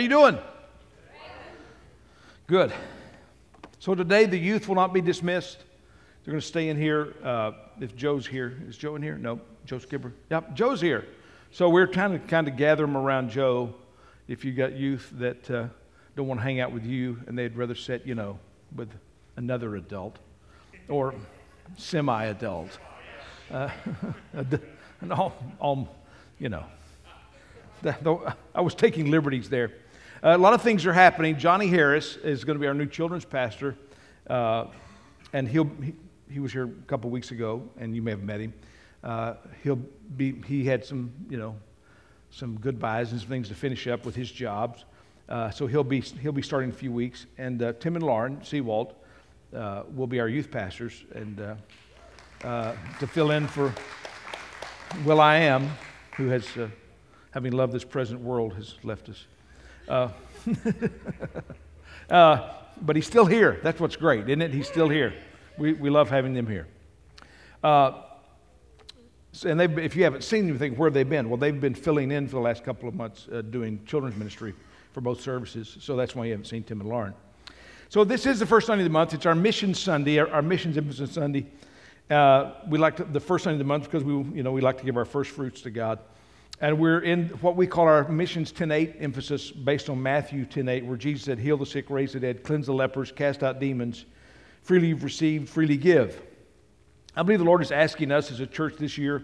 How you doing? Good. So today the youth will not be dismissed. They're going to stay in here. Uh, if Joe's here, is Joe in here? No, Joe Skipper. Yep, Joe's here. So we're trying to kind of gather them around Joe. If you got youth that uh, don't want to hang out with you and they'd rather sit, you know, with another adult or semi-adult, uh, and all, all, you know. I was taking liberties there. Uh, a lot of things are happening. Johnny Harris is going to be our new children's pastor, uh, and he'll he, he, was here a couple weeks ago, and you may have met him. Uh, he'll be he had some you know some goodbyes and some things to finish up with his jobs. Uh, so he'll be, he'll be starting in a few weeks. And uh, Tim and Lauren Seawalt uh, will be our youth pastors and uh, uh, to fill in for William, who has, having loved this present world, has left us. but he's still here. That's what's great, isn't it? He's still here. We, we love having them here. And if you haven't seen anything, where they've they been? Well, they've been filling in for the last couple of months uh, doing children's ministry for both services. So that's why you haven't seen Tim and Lauren. So this is the first Sunday of the month. It's our Mission Sunday, our, our Missions Emphasis Sunday. Uh, we like to, the first Sunday of the month because we, you know, we like to give our first fruits to God. And we're in what we call our Missions 10.8 emphasis based on Matthew 10.8, where Jesus said, heal the sick, raise the dead, cleanse the lepers, cast out demons. Freely you've received, freely give. I believe the Lord is asking us as a church this year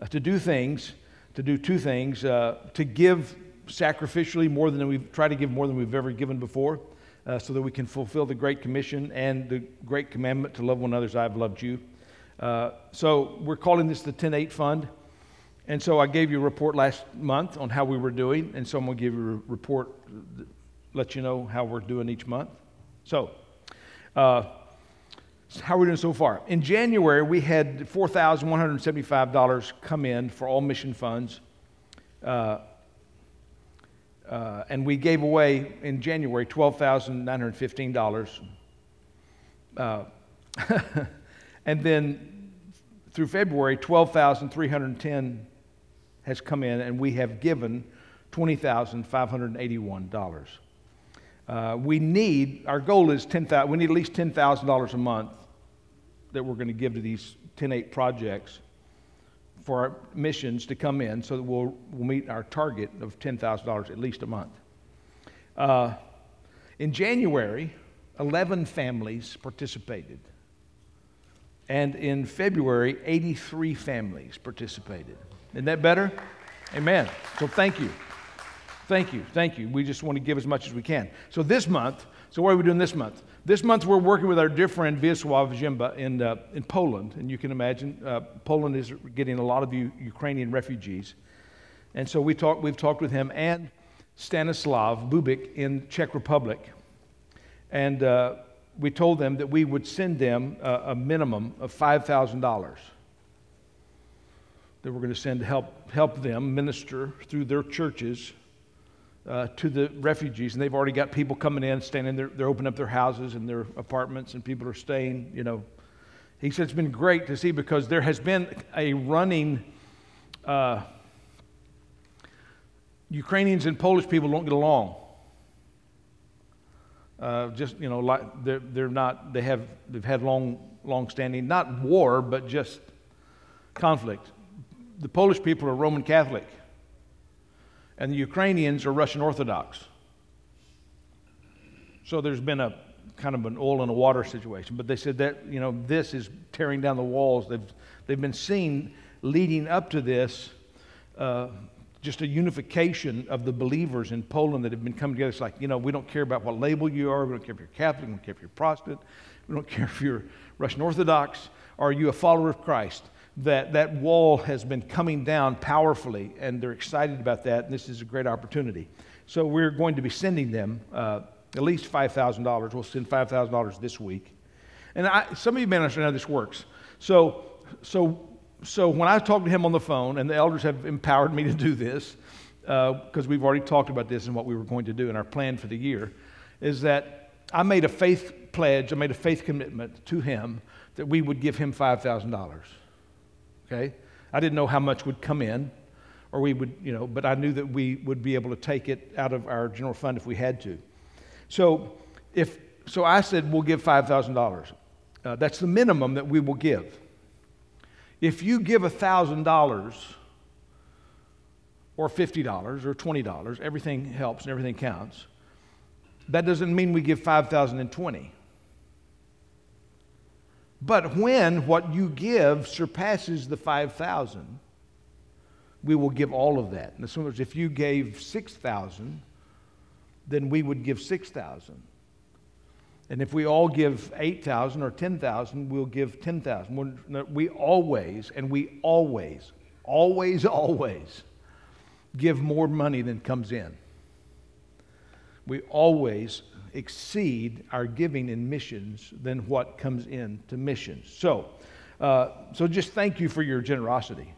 uh, to do things, to do two things, uh, to give sacrificially more than we've tried to give more than we've ever given before, uh, so that we can fulfill the Great Commission and the Great Commandment to love one another as I've loved you. Uh, so we're calling this the 10-8 Fund. And so I gave you a report last month on how we were doing, and so I'm going to give you a report, let you know how we're doing each month. So, uh, how are we doing so far? In January, we had $4,175 come in for all mission funds. Uh, uh, and we gave away in January $12,915. Uh, and then through February, 12,310 has come in, and we have given $20,581. Uh, we need, our goal is 10000 we need at least $10,000 a month that we're going to give to these 10-8 projects for our missions to come in so that we'll, we'll meet our target of $10,000 at least a month. Uh, in January, 11 families participated. And in February, 83 families participated. Isn't that better? Amen. So thank you. Thank you. Thank you. We just want to give as much as we can. So this month, so what are we doing this month? This month we're working with our dear friend Wiesław Zimba in, uh, in Poland. And you can imagine uh, Poland is getting a lot of U- Ukrainian refugees. And so we talk, we've talked with him and Stanislav Bubik in Czech Republic. And uh, we told them that we would send them a, a minimum of $5,000 that we're going to send to help, help them minister through their churches uh, to the refugees, and they've already got people coming in, staying in there. They're opening up their houses and their apartments, and people are staying. You know, he said it's been great to see because there has been a running. Uh, Ukrainians and Polish people don't get along. Uh, just you know, like they're, they're not. They have they've had long, long-standing not war, but just conflict. The Polish people are Roman Catholic and the Ukrainians are Russian Orthodox. So there's been a kind of an oil and a water situation. But they said that, you know, this is tearing down the walls. They've, they've been seen leading up to this uh, just a unification of the believers in Poland that have been coming together. It's like, you know, we don't care about what label you are. We don't care if you're Catholic. We don't care if you're Protestant. We don't care if you're Russian Orthodox. Are you a follower of Christ? That that wall has been coming down powerfully, and they're excited about that, and this is a great opportunity. So we're going to be sending them uh, at least $5,000. We'll send $5,000 this week. And I, some of you may understand how this works. So, so, so when I talked to him on the phone, and the elders have empowered me to do this, because uh, we've already talked about this and what we were going to do in our plan for the year, is that I made a faith pledge, I made a faith commitment to him that we would give him $5,000 okay? I didn't know how much would come in or we would, you know, but I knew that we would be able to take it out of our general fund if we had to. So if so, I said we'll give five thousand uh, dollars. That's the minimum that we will give. If you give thousand dollars or fifty dollars or twenty dollars, everything helps and everything counts. That doesn't mean we give five thousand and twenty. But when what you give surpasses the 5,000, we will give all of that. In other words, if you gave 6,000, then we would give 6,000. And if we all give 8,000 or 10,000, we'll give 10,000. We always, and we always, always, always give more money than comes in. We always exceed our giving in missions than what comes in to missions. So, uh, so just thank you for your generosity.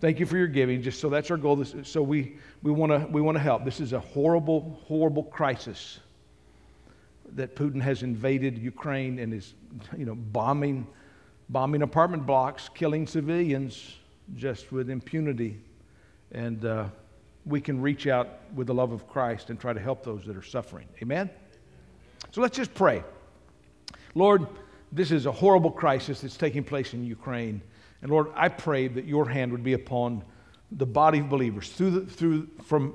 Thank you for your giving. Just so that's our goal. This, so we we want to we want to help. This is a horrible horrible crisis that Putin has invaded Ukraine and is you know bombing bombing apartment blocks, killing civilians just with impunity, and. Uh, we can reach out with the love of Christ and try to help those that are suffering. Amen? So let's just pray. Lord, this is a horrible crisis that's taking place in Ukraine. And Lord, I pray that your hand would be upon the body of believers through the, through from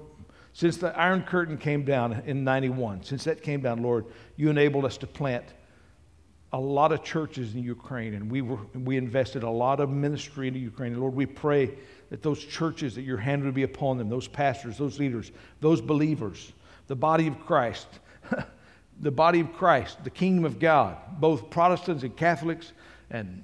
since the Iron Curtain came down in 91, since that came down, Lord, you enabled us to plant a lot of churches in Ukraine, and we, were, we invested a lot of ministry into Ukraine. And Lord, we pray that those churches, that your hand would be upon them, those pastors, those leaders, those believers, the body of Christ, the body of Christ, the kingdom of God, both Protestants and Catholics and,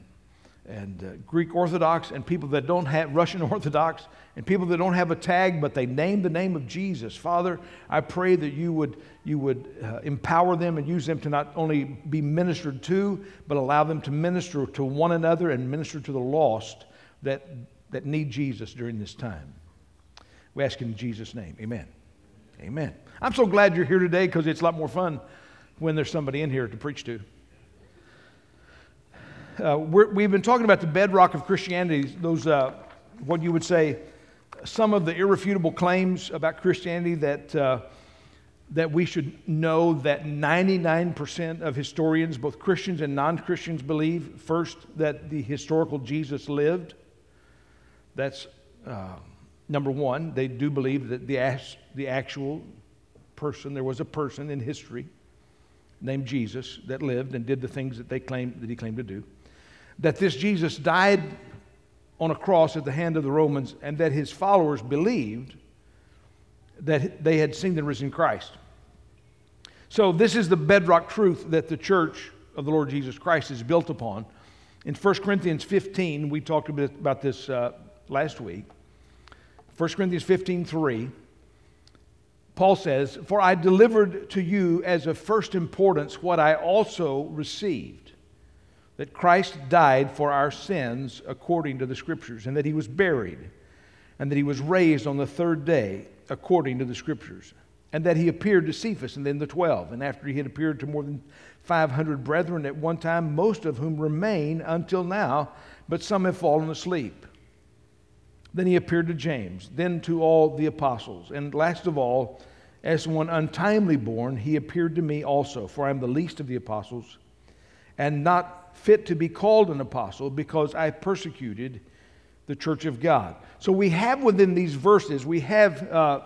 and uh, Greek Orthodox and people that don't have Russian Orthodox and people that don't have a tag but they name the name of Jesus. Father, I pray that you would, you would uh, empower them and use them to not only be ministered to, but allow them to minister to one another and minister to the lost that, that need Jesus during this time. We ask in Jesus' name. Amen. Amen. I'm so glad you're here today because it's a lot more fun when there's somebody in here to preach to. Uh, we have been talking about the bedrock of Christianity, those, uh, what you would say, some of the irrefutable claims about Christianity that, uh, that we should know that 99% of historians, both Christians and non Christians, believe first, that the historical Jesus lived. That's uh, number one. They do believe that the, the actual person, there was a person in history named Jesus that lived and did the things that they claimed that he claimed to do. That this Jesus died on a cross at the hand of the Romans and that his followers believed that they had seen the risen Christ. So this is the bedrock truth that the church of the Lord Jesus Christ is built upon. In 1 Corinthians 15, we talked a bit about this uh, last week. 1 Corinthians 15, 3. Paul says, For I delivered to you as of first importance what I also received that Christ died for our sins according to the Scriptures, and that he was buried, and that he was raised on the third day according to the Scriptures, and that he appeared to Cephas and then the twelve. And after he had appeared to more than 500 brethren at one time, most of whom remain until now, but some have fallen asleep. Then he appeared to James, then to all the apostles. And last of all, as one untimely born, he appeared to me also, for I am the least of the apostles, and not fit to be called an apostle, because I persecuted the church of God. So we have within these verses, we have, uh,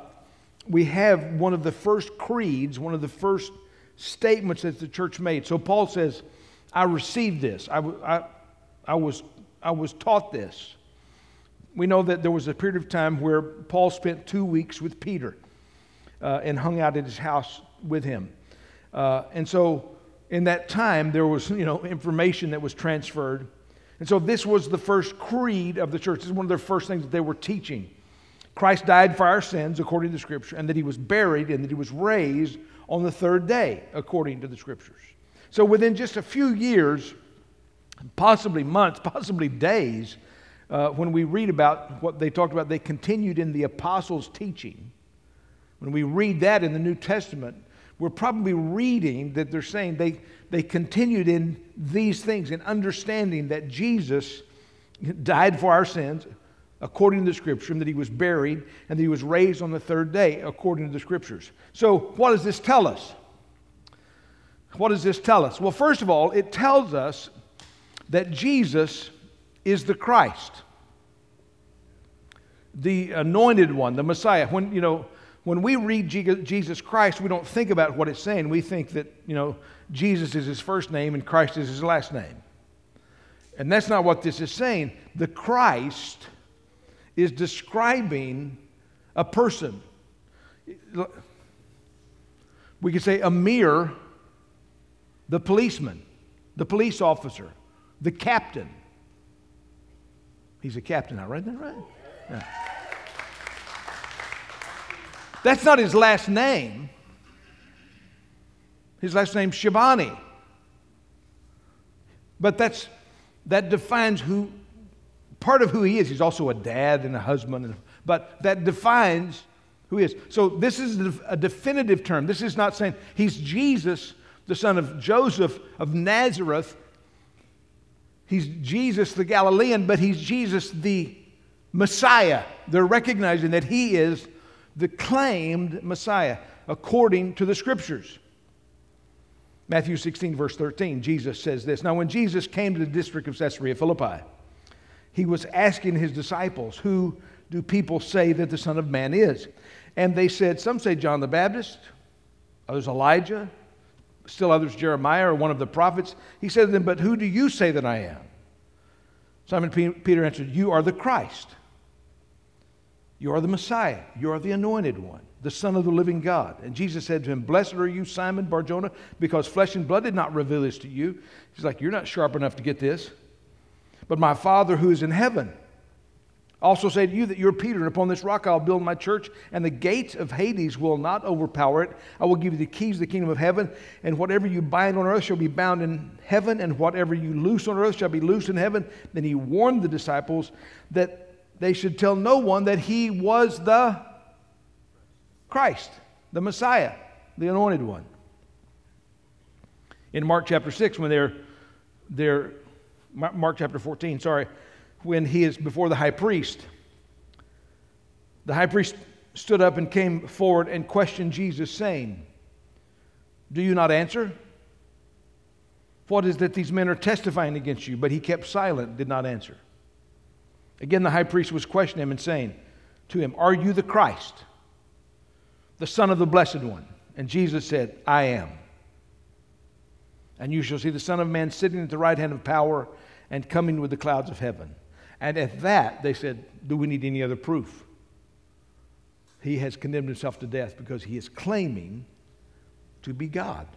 we have one of the first creeds, one of the first statements that the church made. So Paul says, I received this. I, I, I, was, I was taught this we know that there was a period of time where Paul spent two weeks with Peter uh, and hung out at his house with him. Uh, and so, in that time, there was you know information that was transferred. And so, this was the first creed of the church. This is one of their first things that they were teaching. Christ died for our sins, according to the Scripture, and that he was buried and that he was raised on the third day, according to the Scriptures. So, within just a few years, possibly months, possibly days, uh, when we read about what they talked about, they continued in the apostles' teaching. When we read that in the New Testament, we're probably reading that they're saying they, they continued in these things, in understanding that Jesus died for our sins according to the scripture, and that he was buried, and that he was raised on the third day, according to the scriptures. So, what does this tell us? What does this tell us? Well, first of all, it tells us that Jesus is the Christ, the anointed one, the Messiah. When, you know, when we read Jesus Christ, we don't think about what it's saying. We think that, you know, Jesus is his first name and Christ is his last name. And that's not what this is saying. The Christ is describing a person. We could say a Amir, the policeman, the police officer, the captain. He's a captain now, right? That right? Yeah. That's not his last name. His last name's Shabani. But that's that defines who part of who he is. He's also a dad and a husband, but that defines who he is. So this is a definitive term. This is not saying he's Jesus, the son of Joseph of Nazareth. He's Jesus the Galilean, but he's Jesus the Messiah. They're recognizing that he is the claimed Messiah according to the scriptures. Matthew 16, verse 13, Jesus says this Now, when Jesus came to the district of Caesarea Philippi, he was asking his disciples, Who do people say that the Son of Man is? And they said, Some say John the Baptist, others Elijah, still others Jeremiah or one of the prophets. He said to them, But who do you say that I am? Simon Peter answered, You are the Christ. You are the Messiah. You are the anointed one the Son of the living God. And Jesus said to him, Blessed are you, Simon Barjona, because flesh and blood did not reveal this to you. He's like, You're not sharp enough to get this. But my Father who is in heaven also say to you that you're Peter, and upon this rock I'll build my church, and the gates of Hades will not overpower it. I will give you the keys of the kingdom of heaven, and whatever you bind on earth shall be bound in heaven, and whatever you loose on earth shall be loosed in heaven. Then he warned the disciples that they should tell no one that he was the Christ, the Messiah, the anointed one. In Mark chapter 6, when they're, they're Mark chapter 14, sorry, when he is before the high priest, the high priest stood up and came forward and questioned Jesus, saying, Do you not answer? What is that these men are testifying against you? But he kept silent, did not answer. Again, the high priest was questioning him and saying to him, Are you the Christ? the Son of the Blessed One. And Jesus said, I am. And you shall see the Son of Man sitting at the right hand of power and coming with the clouds of heaven. And at that, they said, Do we need any other proof? He has condemned himself to death because he is claiming to be God.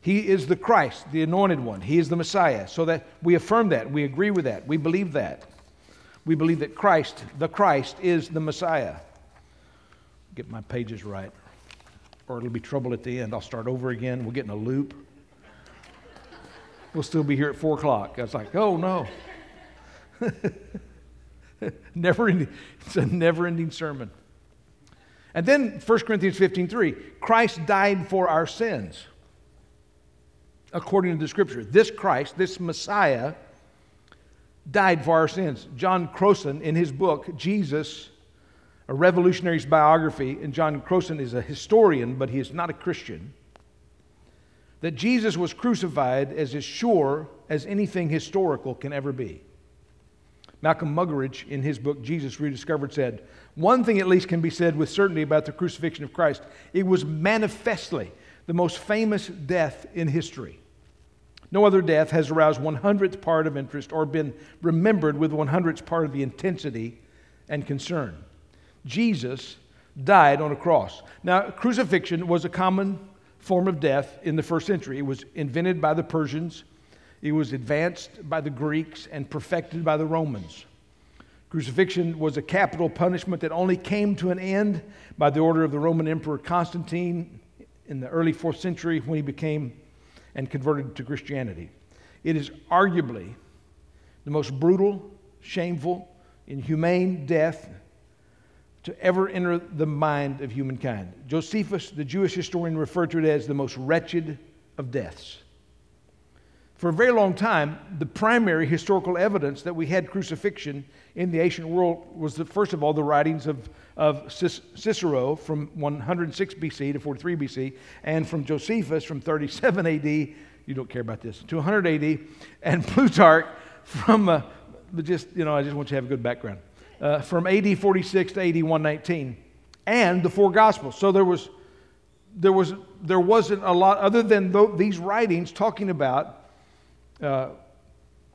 He is the Christ, the anointed one. He is the Messiah. So that we affirm that. We agree with that. We believe that. We believe that Christ, the Christ, is the Messiah get my pages right, or it'll be trouble at the end. I'll start over again. We'll get in a loop. We'll still be here at 4 o'clock. I was like, oh no. never ending, it's a never ending sermon. And then 1 Corinthians 15 3, Christ died for our sins according to the scripture. This Christ, this Messiah, died for our sins. John Crossan, in his book, Jesus a revolutionary's biography, and John Crossan is a historian, but he is not a Christian, that Jesus was crucified as as sure as anything historical can ever be. Malcolm Muggeridge, in his book Jesus Rediscovered, said, One thing at least can be said with certainty about the crucifixion of Christ it was manifestly the most famous death in history. No other death has aroused one hundredth part of interest or been remembered with one hundredth part of the intensity and concern. Jesus died on a cross. Now, crucifixion was a common form of death in the first century. It was invented by the Persians, it was advanced by the Greeks, and perfected by the Romans. Crucifixion was a capital punishment that only came to an end by the order of the Roman Emperor Constantine in the early fourth century when he became and converted to Christianity. It is arguably the most brutal, shameful, inhumane death to ever enter the mind of humankind. Josephus, the Jewish historian, referred to it as the most wretched of deaths. For a very long time, the primary historical evidence that we had crucifixion in the ancient world was, the, first of all, the writings of, of Cicero from 106 BC to 43 BC, and from Josephus from 37 AD, you don't care about this, to 100 AD, and Plutarch from, uh, just, you know, I just want you to have a good background, uh, from AD 46 to AD 119, and the four Gospels. So there was, there was, there wasn't a lot, other than th- these writings talking about uh,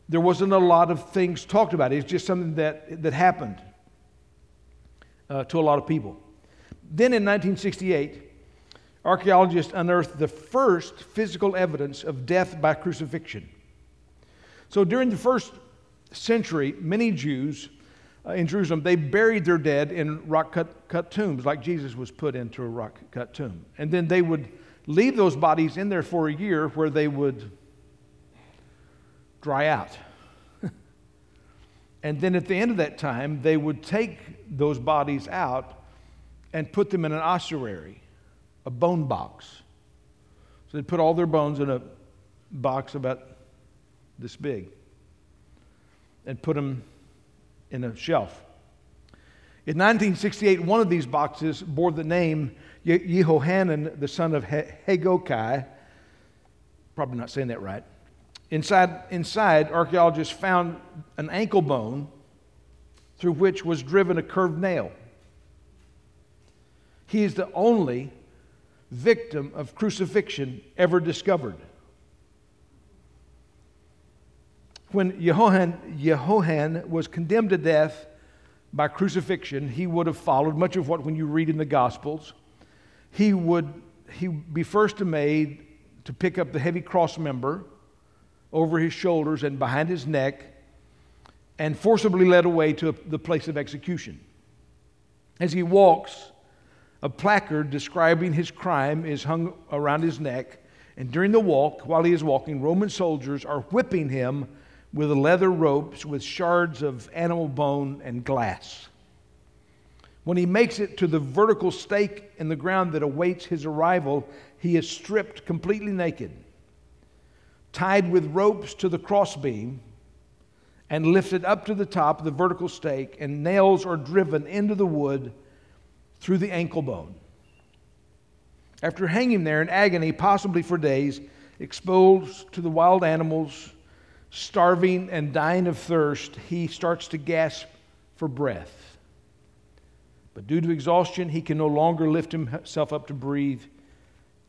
there wasn't a lot of things talked about. It's just something that, that happened uh, to a lot of people. Then in 1968, archaeologists unearthed the first physical evidence of death by crucifixion. So during the first century, many Jews Uh, in Jerusalem, they buried their dead in rock cut, cut tombs, like Jesus was put into a rock cut tomb. And then they would leave those bodies in there for a year where they would dry out. and then at the end of that time, they would take those bodies out and put them in an ossuary, a bone box. So they'd put all their bones in a box about this big and put them in a shelf. In 1968, one of these boxes bore the name Yehohanan, the son of Hagokai. Probably not saying that right. Inside, inside, archaeologists found an ankle bone through which was driven a curved nail. He is the only victim of crucifixion ever discovered. When Yehohan, Yehohan was condemned to death by crucifixion, he would have followed much of what when you read in the Gospels. He would he be first made to pick up the heavy cross member over his shoulders and behind his neck and forcibly led away to the place of execution. As he walks, a placard describing his crime is hung around his neck, and during the walk, while he is walking, Roman soldiers are whipping him with leather ropes with shards of animal bone and glass. When he makes it to the vertical stake in the ground that awaits his arrival, he is stripped completely naked tied with ropes to the crossbeam and lifted up to the top of the vertical stake, and nails are driven into the wood through the ankle bone. After hanging there in agony, possibly for days, exposed to the wild animals, starving and dying of thirst, he starts to gasp for breath. But due to exhaustion, he can no longer lift himself up to breathe,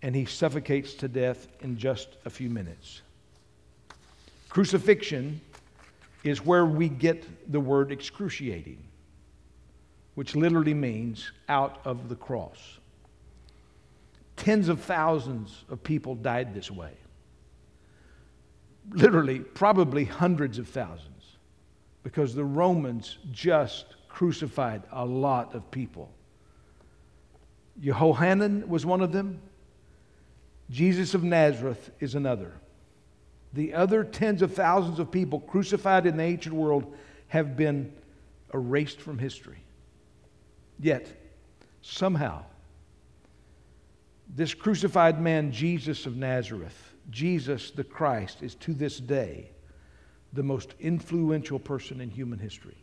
and he suffocates to death in just a few minutes. Crucifixion is where we get the word excruciating, which literally means out of the cross. Tens of thousands of people died this way. Literally, probably hundreds of thousands, because the Romans just crucified a lot of people. Jehohanan was one of them. Jesus of Nazareth is another the other tens of thousands of people crucified in the ancient world have been erased from history. Yet, somehow, this crucified man, Jesus of Nazareth, Jesus the Christ, is to this day the most influential person in human history.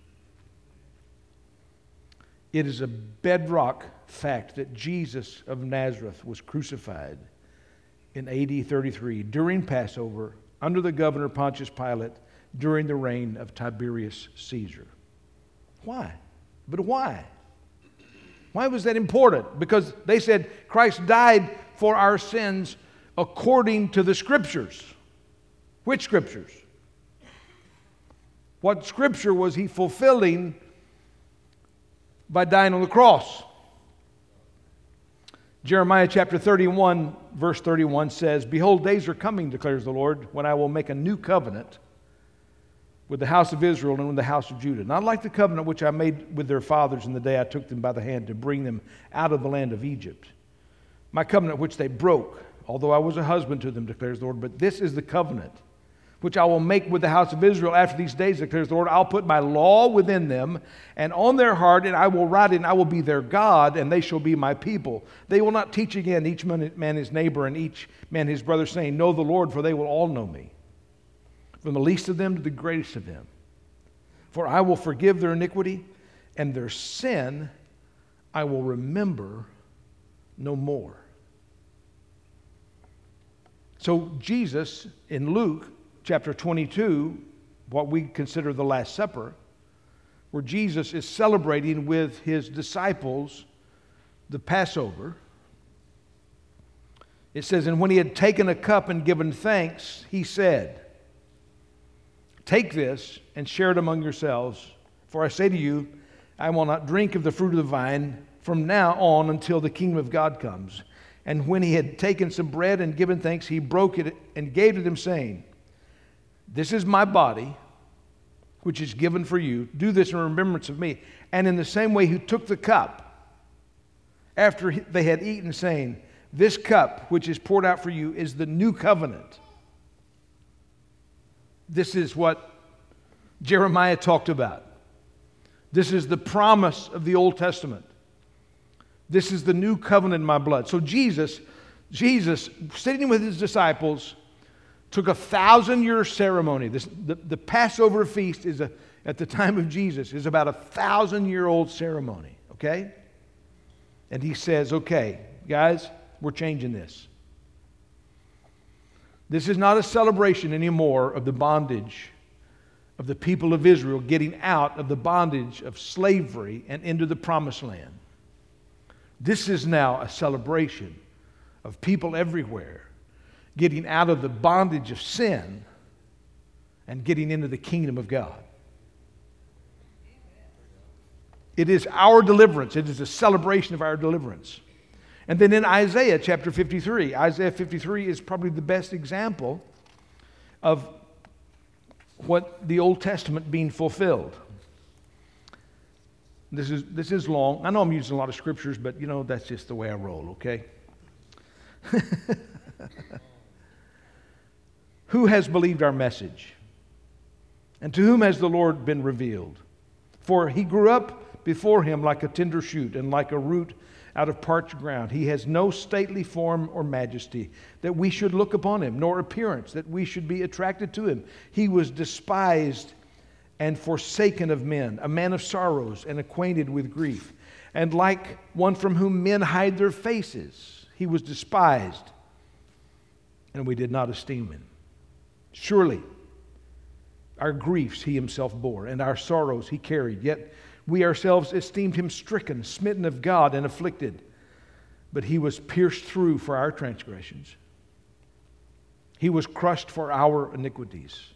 It is a bedrock fact that Jesus of Nazareth was crucified in AD 33 during Passover under the governor Pontius Pilate during the reign of Tiberius Caesar. Why? But why? Why was that important? Because they said Christ died for our sins according to the scriptures. Which scriptures? What scripture was he fulfilling by dying on the cross? Jeremiah chapter 31, verse 31 says, Behold, days are coming, declares the Lord, when I will make a new covenant with the house of Israel and with the house of Judah. Not like the covenant which I made with their fathers in the day I took them by the hand to bring them out of the land of Egypt. My covenant which they broke, although I was a husband to them, declares the Lord. But this is the covenant which I will make with the house of Israel after these days, declares the Lord. I'll put my law within them and on their heart, and I will write it, and I will be their God, and they shall be my people. They will not teach again each man his neighbor and each man his brother, saying, Know the Lord, for they will all know me. from the least of them to the greatest of them. For I will forgive their iniquity, and their sin I will remember no more. So, Jesus in Luke chapter 22, what we consider the Last Supper, where Jesus is celebrating with his disciples the Passover, it says, And when he had taken a cup and given thanks, he said, Take this and share it among yourselves, for I say to you, I will not drink of the fruit of the vine from now on until the kingdom of God comes. And when he had taken some bread and given thanks, he broke it and gave to them, saying, This is my body, which is given for you. Do this in remembrance of me. And in the same way, he took the cup after they had eaten, saying, This cup, which is poured out for you, is the new covenant. This is what Jeremiah talked about. This is the promise of the Old Testament. This is the new covenant in my blood. So Jesus, Jesus, sitting with his disciples, took a thousand year ceremony. This, the, the Passover feast is a, at the time of Jesus is about a thousand year old ceremony, okay? And he says, okay, guys, we're changing this. This is not a celebration anymore of the bondage of the people of Israel getting out of the bondage of slavery and into the promised land. This is now a celebration of people everywhere getting out of the bondage of sin and getting into the kingdom of God. It is our deliverance, it is a celebration of our deliverance. And then in Isaiah chapter 53, Isaiah 53 is probably the best example of what the Old Testament being fulfilled. This is, this is long. I know I'm using a lot of scriptures, but you know, that's just the way I roll, okay? Who has believed our message? And to whom has the Lord been revealed? For he grew up before him like a tender shoot and like a root out of parched ground. He has no stately form or majesty that we should look upon him, nor appearance that we should be attracted to him. He was despised and forsaken of men, a man of sorrows and acquainted with grief. And like one from whom men hide their faces, he was despised, and we did not esteem him. Surely, our griefs he himself bore, and our sorrows he carried. Yet we ourselves esteemed him stricken, smitten of God, and afflicted. But he was pierced through for our transgressions, he was crushed for our iniquities.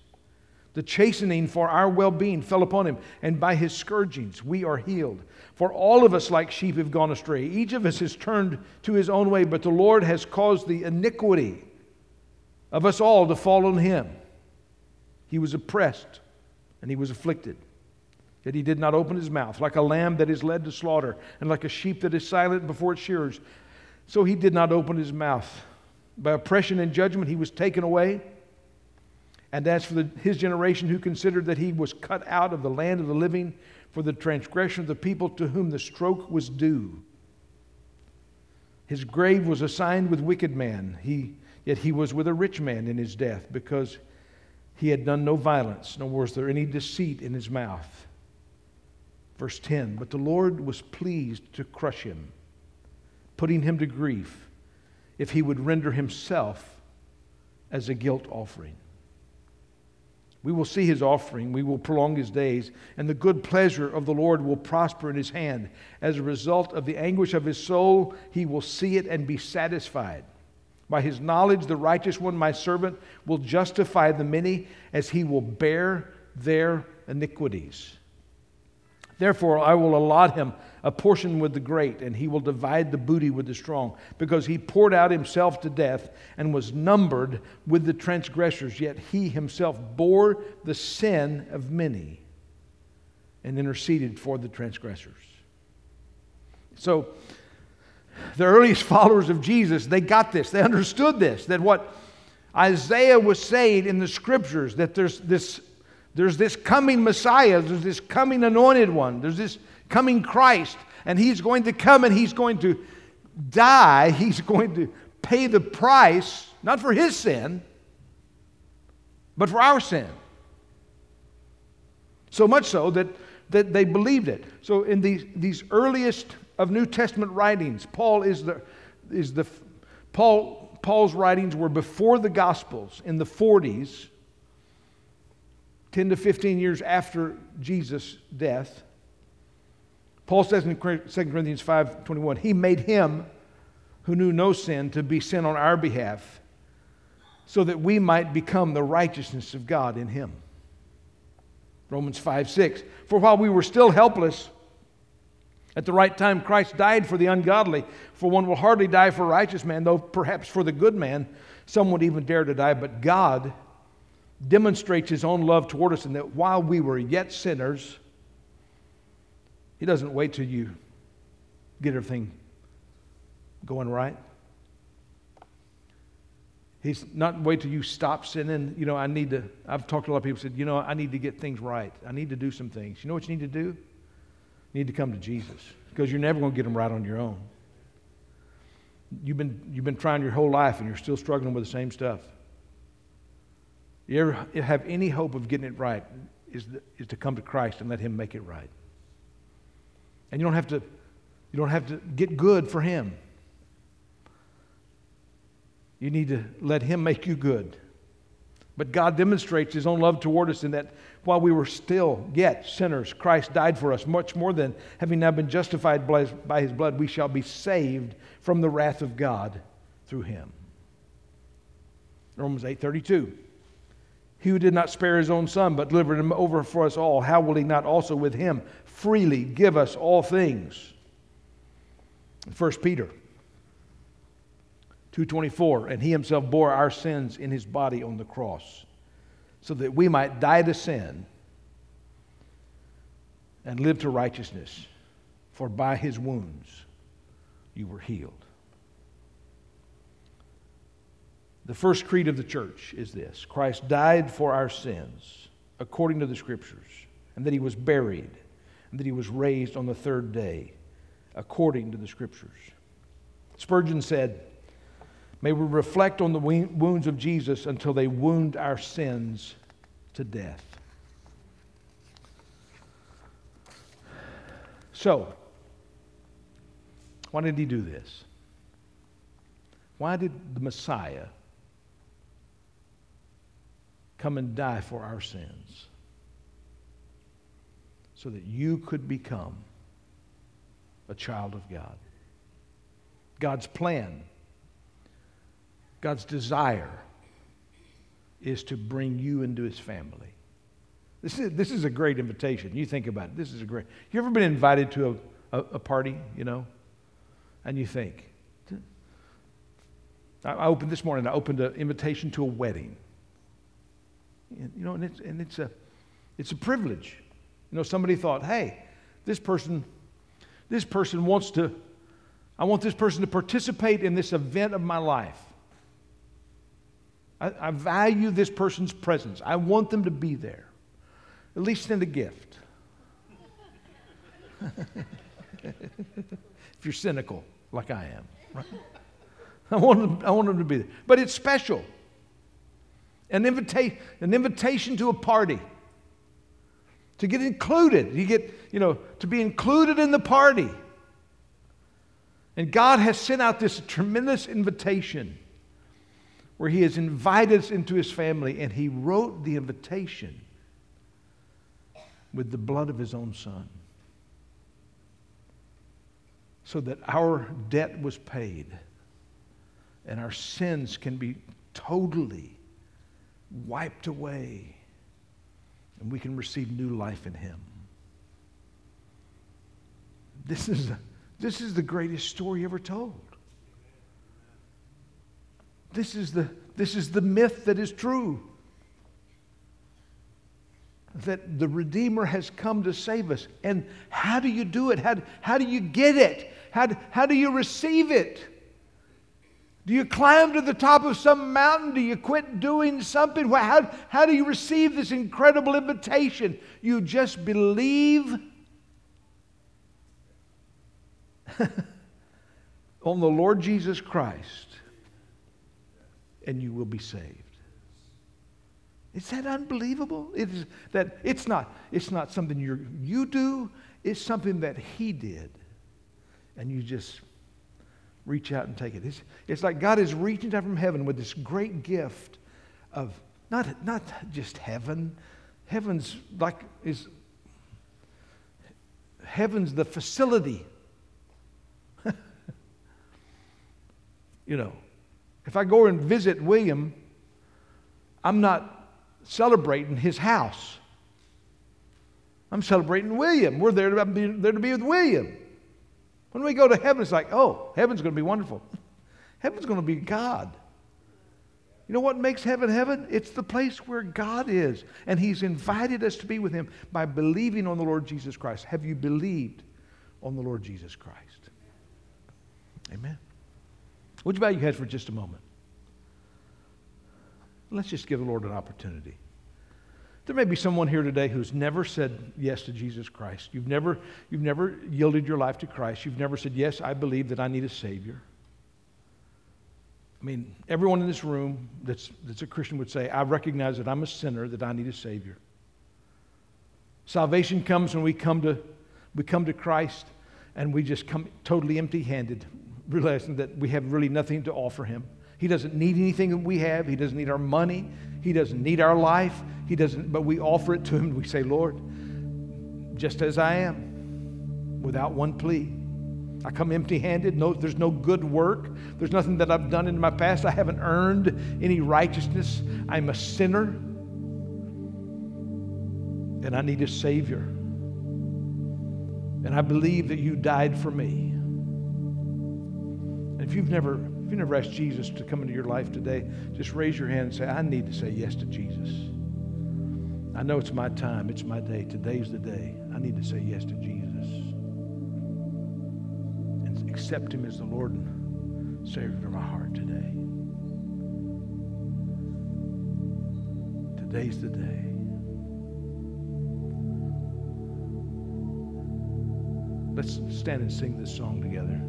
The chastening for our well being fell upon him, and by his scourgings we are healed. For all of us, like sheep, have gone astray. Each of us has turned to his own way, but the Lord has caused the iniquity of us all to fall on him. He was oppressed and he was afflicted. Yet he did not open his mouth, like a lamb that is led to slaughter, and like a sheep that is silent before its shearers. So he did not open his mouth. By oppression and judgment he was taken away. And as for the, his generation who considered that he was cut out of the land of the living for the transgression of the people to whom the stroke was due. His grave was assigned with wicked man, he, yet he was with a rich man in his death, because he had done no violence, nor was there any deceit in his mouth. Verse 10 But the Lord was pleased to crush him, putting him to grief, if he would render himself as a guilt offering. We will see his offering, we will prolong his days, and the good pleasure of the Lord will prosper in his hand. As a result of the anguish of his soul, he will see it and be satisfied. By his knowledge, the righteous one, my servant, will justify the many as he will bear their iniquities. Therefore, I will allot him a portion with the great, and he will divide the booty with the strong, because he poured out himself to death and was numbered with the transgressors, yet he himself bore the sin of many and interceded for the transgressors. So, the earliest followers of Jesus, they got this. They understood this, that what Isaiah was saying in the scriptures, that there's this there's this coming Messiah, there's this coming anointed one, there's this coming Christ, and he's going to come and he's going to die. He's going to pay the price, not for his sin, but for our sin. So much so that, that they believed it. So, in these, these earliest of New Testament writings, Paul is the, is the Paul, Paul's writings were before the Gospels in the 40s, 10 to 15 years after Jesus' death. Paul says in 2 Corinthians 5:21, he made him who knew no sin to be sin on our behalf so that we might become the righteousness of God in him. Romans 5 6. For while we were still helpless, at the right time Christ died for the ungodly. For one will hardly die for a righteous man, though perhaps for the good man some would even dare to die. But God demonstrates his own love toward us in that while we were yet sinners, he doesn't wait till you get everything going right. He's not wait till you stop sinning. You know, I need to, I've talked to a lot of people said, you know, I need to get things right. I need to do some things. You know what you need to do? You need to come to Jesus because you're never going to get them right on your own. You've been, you've been trying your whole life and you're still struggling with the same stuff. You ever have any hope of getting it right is, the, is to come to Christ and let Him make it right. And you don't have to, you don't have to get good for Him. You need to let Him make you good. But God demonstrates His own love toward us in that while we were still yet sinners, Christ died for us, much more than having now been justified by His blood, we shall be saved from the wrath of God through Him. Romans 8:32. He who did not spare his own son, but delivered him over for us all, how will he not also with him freely give us all things? 1 Peter 2:24 and he himself bore our sins in his body on the cross so that we might die to sin and live to righteousness for by his wounds you were healed the first creed of the church is this Christ died for our sins according to the scriptures and that he was buried and that he was raised on the third day according to the scriptures Spurgeon said May we reflect on the wounds of Jesus until they wound our sins to death. So, why did he do this? Why did the Messiah come and die for our sins? So that you could become a child of God. God's plan God's desire is to bring you into his family. This is, this is a great invitation. You think about it. This is a great. You ever been invited to a, a, a party, you know, and you think, I opened this morning, I opened an invitation to a wedding. You know, and it's, and it's, a, it's a privilege. You know, somebody thought, hey, this person, this person wants to, I want this person to participate in this event of my life. I, I value this person's presence. I want them to be there. At least send a gift. if you're cynical, like I am, right? I want, them, I want them to be there. But it's special. An, invita- an invitation to a party. To get included. You get, you know, to be included in the party. And God has sent out this tremendous invitation where he has invited us into his family, and he wrote the invitation with the blood of his own son so that our debt was paid and our sins can be totally wiped away and we can receive new life in him. This is, this is the greatest story ever told. This is the, this is the myth that is true. That the Redeemer has come to save us. And how do you do it? How, how do you get it? How, how do you receive it? Do you climb to the top of some mountain? Do you quit doing something? How, how do you receive this incredible invitation? You just believe on the Lord Jesus Christ and you will be saved. Is that unbelievable? It is that it's not, it's not something you you do, it's something that he did. And you just reach out and take it. It's, it's like God is reaching down from heaven with this great gift of not, not just heaven. Heaven's like is heaven's the facility. you know, if I go and visit William, I'm not celebrating his house. I'm celebrating William. We're there to be, there to be with William. When we go to heaven, it's like, oh, heaven's going to be wonderful. Heaven's going to be God. You know what makes heaven heaven? It's the place where God is. And He's invited us to be with Him by believing on the Lord Jesus Christ. Have you believed on the Lord Jesus Christ? Amen. Would you bow your head for just a moment? Let's just give the Lord an opportunity. There may be someone here today who's never said yes to Jesus Christ. You've never, you've never yielded your life to Christ. You've never said, Yes, I believe that I need a Savior. I mean, everyone in this room that's, that's a Christian would say, I recognize that I'm a sinner, that I need a Savior. Salvation comes when we come to, we come to Christ and we just come totally empty handed, realizing that we have really nothing to offer Him. He doesn't need anything that we have. He doesn't need our money. He doesn't need our life. He doesn't, but we offer it to Him. We say, Lord, just as I am, without one plea. I come empty handed. No, there's no good work. There's nothing that I've done in my past. I haven't earned any righteousness. I'm a sinner. And I need a Savior. And I believe that you died for me. And if you've never, if you never asked Jesus to come into your life today, just raise your hand and say, I need to say yes to Jesus. I know it's my time, it's my day. Today's the day. I need to say yes to Jesus And accept Him as the Lord and Savior of my heart today. Today's the day. Let's stand and sing this song together.